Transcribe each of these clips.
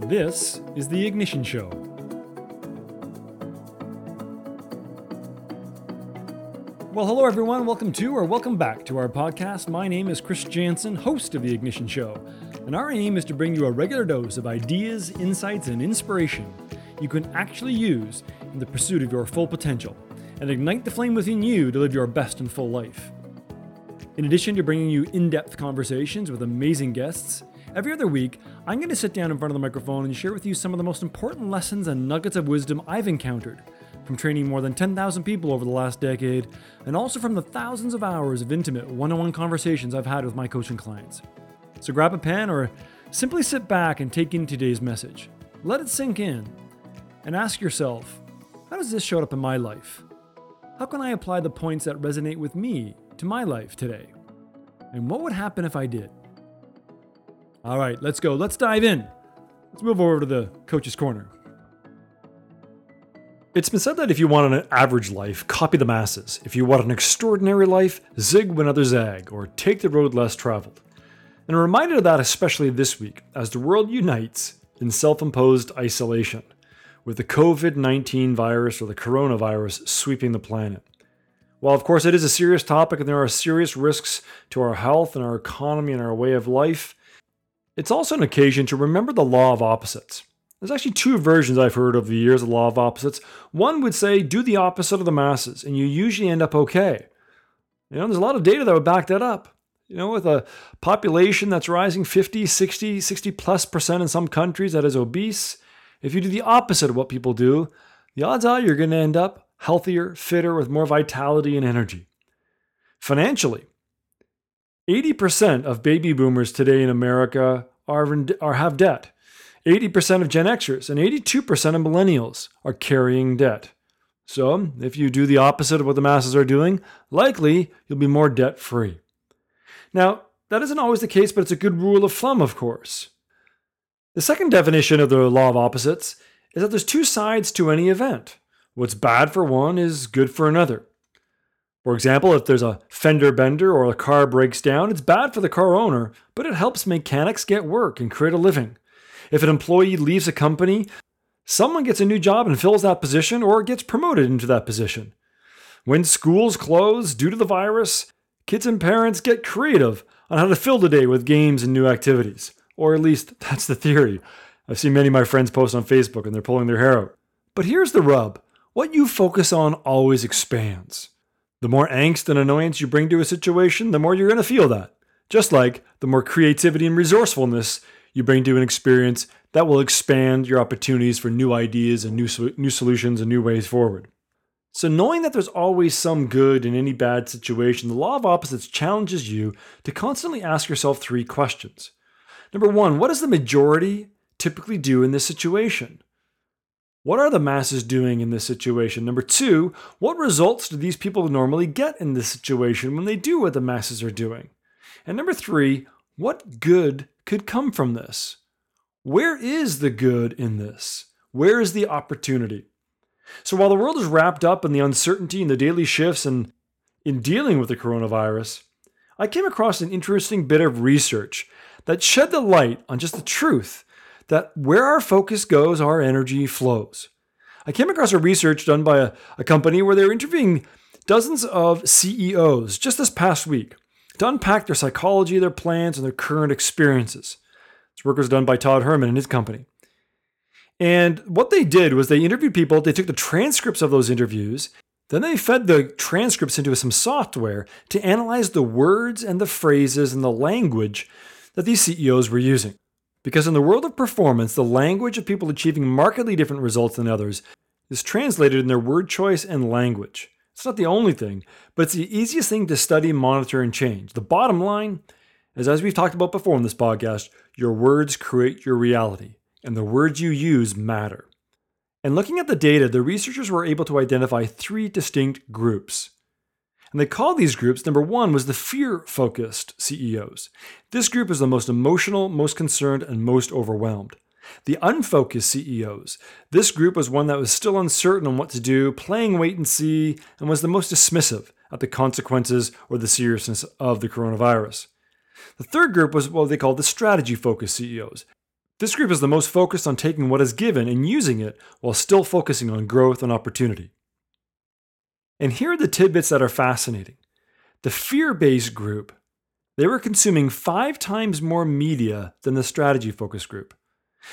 This is The Ignition Show. Well, hello everyone. Welcome to or welcome back to our podcast. My name is Chris Jansen, host of The Ignition Show, and our aim is to bring you a regular dose of ideas, insights, and inspiration you can actually use in the pursuit of your full potential and ignite the flame within you to live your best and full life. In addition to bringing you in depth conversations with amazing guests, every other week I'm going to sit down in front of the microphone and share with you some of the most important lessons and nuggets of wisdom I've encountered from training more than 10,000 people over the last decade, and also from the thousands of hours of intimate one on one conversations I've had with my coaching clients. So grab a pen or simply sit back and take in today's message. Let it sink in and ask yourself how does this show up in my life? How can I apply the points that resonate with me to my life today? And what would happen if I did? All right, let's go. Let's dive in. Let's move over to the coach's corner. It's been said that if you want an average life, copy the masses. If you want an extraordinary life, zig when others zag, or take the road less traveled. And I'm reminded of that especially this week as the world unites in self imposed isolation, with the COVID 19 virus or the coronavirus sweeping the planet. While, of course, it is a serious topic and there are serious risks to our health and our economy and our way of life, it's also an occasion to remember the law of opposites. There's actually two versions I've heard over the years of the law of opposites. One would say, do the opposite of the masses, and you usually end up okay. You know, there's a lot of data that would back that up. You know, with a population that's rising 50, 60, 60 plus percent in some countries that is obese, if you do the opposite of what people do, the odds are you're going to end up healthier, fitter, with more vitality and energy. Financially, 80% of baby boomers today in America are, in, are have debt. 80% of Gen Xers and 82% of millennials are carrying debt. So, if you do the opposite of what the masses are doing, likely you'll be more debt free. Now, that isn't always the case, but it's a good rule of thumb, of course. The second definition of the law of opposites is that there's two sides to any event. What's bad for one is good for another. For example, if there's a fender bender or a car breaks down, it's bad for the car owner, but it helps mechanics get work and create a living. If an employee leaves a company, someone gets a new job and fills that position or gets promoted into that position. When schools close due to the virus, kids and parents get creative on how to fill the day with games and new activities. Or at least that's the theory. I've seen many of my friends post on Facebook and they're pulling their hair out. But here's the rub what you focus on always expands. The more angst and annoyance you bring to a situation, the more you're going to feel that. Just like the more creativity and resourcefulness you bring to an experience, that will expand your opportunities for new ideas and new, new solutions and new ways forward. So, knowing that there's always some good in any bad situation, the law of opposites challenges you to constantly ask yourself three questions. Number one, what does the majority typically do in this situation? What are the masses doing in this situation? Number two, what results do these people normally get in this situation when they do what the masses are doing? And number three, what good could come from this? Where is the good in this? Where is the opportunity? So while the world is wrapped up in the uncertainty and the daily shifts and in dealing with the coronavirus, I came across an interesting bit of research that shed the light on just the truth that where our focus goes, our energy flows. I came across a research done by a, a company where they were interviewing dozens of CEOs just this past week to unpack their psychology, their plans, and their current experiences. This work was done by Todd Herman and his company. And what they did was they interviewed people, they took the transcripts of those interviews, then they fed the transcripts into some software to analyze the words and the phrases and the language that these CEOs were using. Because in the world of performance, the language of people achieving markedly different results than others is translated in their word choice and language. It's not the only thing, but it's the easiest thing to study, monitor, and change. The bottom line is, as we've talked about before in this podcast, your words create your reality, and the words you use matter. And looking at the data, the researchers were able to identify three distinct groups. And they called these groups number one was the fear focused CEOs. This group is the most emotional, most concerned, and most overwhelmed. The unfocused CEOs. This group was one that was still uncertain on what to do, playing wait and see, and was the most dismissive at the consequences or the seriousness of the coronavirus. The third group was what they called the strategy focused CEOs. This group is the most focused on taking what is given and using it while still focusing on growth and opportunity. And here are the tidbits that are fascinating. The fear based group, they were consuming five times more media than the strategy focus group.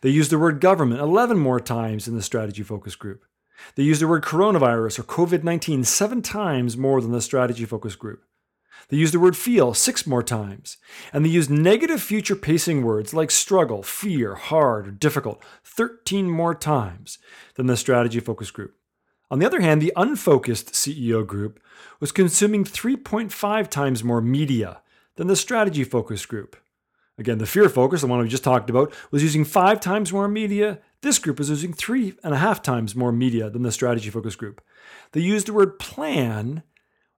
They used the word government 11 more times than the strategy focus group. They used the word coronavirus or COVID 19 seven times more than the strategy focus group. They used the word feel six more times. And they used negative future pacing words like struggle, fear, hard, or difficult 13 more times than the strategy focus group. On the other hand, the unfocused CEO group was consuming 3.5 times more media than the strategy focus group. Again, the fear focus, the one we just talked about, was using five times more media. This group was using three and a half times more media than the strategy focus group. They used the word plan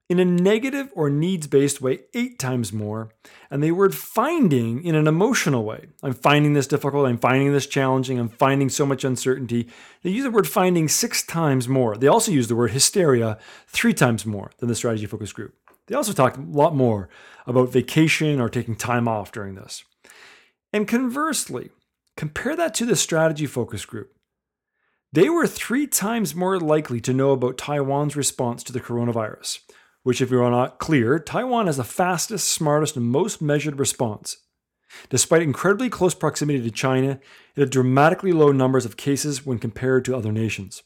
in a negative or needs based way eight times more, and the word finding in an emotional way. I'm finding this difficult, I'm finding this challenging, I'm finding so much uncertainty. They use the word finding six times more. They also use the word hysteria three times more than the strategy focus group. They also talked a lot more about vacation or taking time off during this. And conversely, compare that to the strategy focus group. They were three times more likely to know about Taiwan's response to the coronavirus which, if you're not clear, Taiwan has the fastest, smartest, and most measured response. Despite incredibly close proximity to China, it had dramatically low numbers of cases when compared to other nations.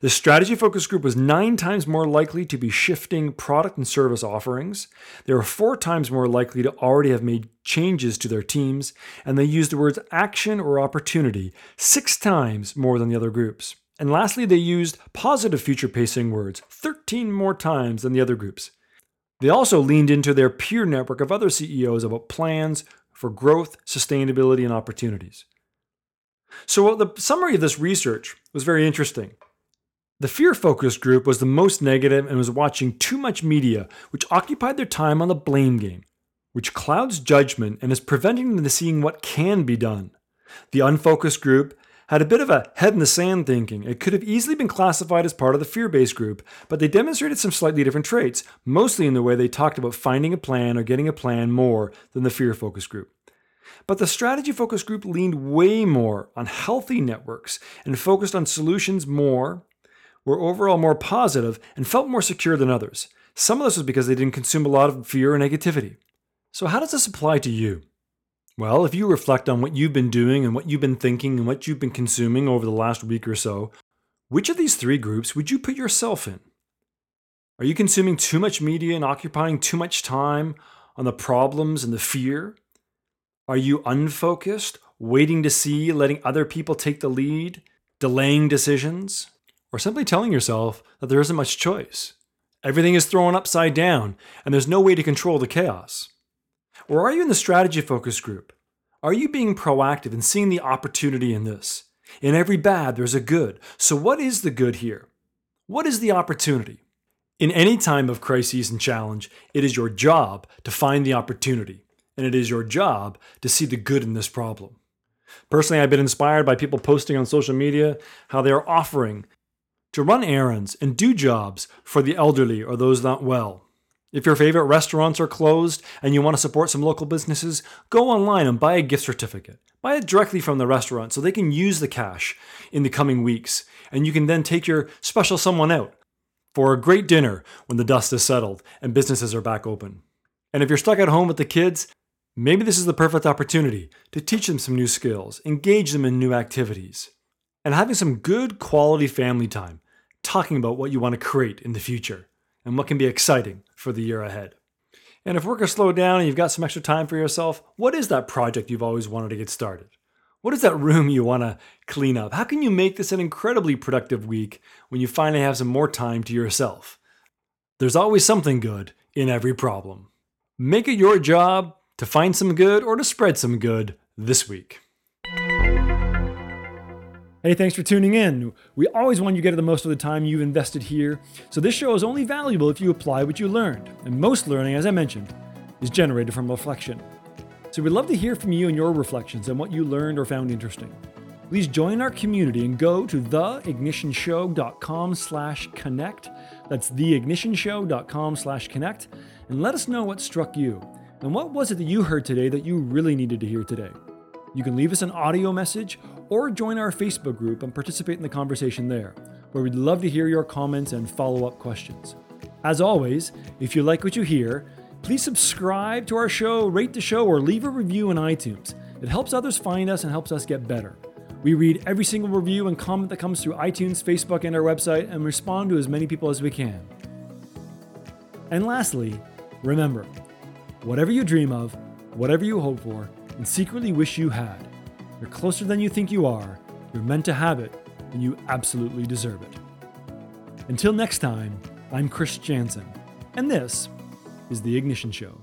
The strategy focus group was nine times more likely to be shifting product and service offerings. They were four times more likely to already have made changes to their teams, and they used the words action or opportunity six times more than the other groups. And lastly, they used positive future pacing words 13 more times than the other groups. They also leaned into their peer network of other CEOs about plans for growth, sustainability, and opportunities. So, the summary of this research was very interesting. The fear focused group was the most negative and was watching too much media, which occupied their time on the blame game, which clouds judgment and is preventing them from seeing what can be done. The unfocused group had a bit of a head in the sand thinking. It could have easily been classified as part of the fear based group, but they demonstrated some slightly different traits, mostly in the way they talked about finding a plan or getting a plan more than the fear focused group. But the strategy focused group leaned way more on healthy networks and focused on solutions more, were overall more positive, and felt more secure than others. Some of this was because they didn't consume a lot of fear or negativity. So, how does this apply to you? Well, if you reflect on what you've been doing and what you've been thinking and what you've been consuming over the last week or so, which of these three groups would you put yourself in? Are you consuming too much media and occupying too much time on the problems and the fear? Are you unfocused, waiting to see, letting other people take the lead, delaying decisions? Or simply telling yourself that there isn't much choice? Everything is thrown upside down and there's no way to control the chaos. Or are you in the strategy focus group? Are you being proactive and seeing the opportunity in this? In every bad, there's a good. So, what is the good here? What is the opportunity? In any time of crisis and challenge, it is your job to find the opportunity, and it is your job to see the good in this problem. Personally, I've been inspired by people posting on social media how they are offering to run errands and do jobs for the elderly or those not well. If your favorite restaurants are closed and you want to support some local businesses, go online and buy a gift certificate. Buy it directly from the restaurant so they can use the cash in the coming weeks, and you can then take your special someone out for a great dinner when the dust is settled and businesses are back open. And if you're stuck at home with the kids, maybe this is the perfect opportunity to teach them some new skills, engage them in new activities, and having some good quality family time, talking about what you want to create in the future and what can be exciting for the year ahead. And if work has slowed down and you've got some extra time for yourself, what is that project you've always wanted to get started? What is that room you want to clean up? How can you make this an incredibly productive week when you finally have some more time to yourself? There's always something good in every problem. Make it your job to find some good or to spread some good this week. Hey, thanks for tuning in. We always want you to get the most of the time you've invested here, so this show is only valuable if you apply what you learned. And most learning, as I mentioned, is generated from reflection. So we'd love to hear from you and your reflections on what you learned or found interesting. Please join our community and go to theignitionshow.com slash connect. That's theignitionshow.com slash connect. And let us know what struck you. And what was it that you heard today that you really needed to hear today? You can leave us an audio message or join our Facebook group and participate in the conversation there, where we'd love to hear your comments and follow up questions. As always, if you like what you hear, please subscribe to our show, rate the show, or leave a review in iTunes. It helps others find us and helps us get better. We read every single review and comment that comes through iTunes, Facebook, and our website and respond to as many people as we can. And lastly, remember whatever you dream of, whatever you hope for, and secretly wish you had, you're closer than you think you are, you're meant to have it, and you absolutely deserve it. Until next time, I'm Chris Jansen, and this is The Ignition Show.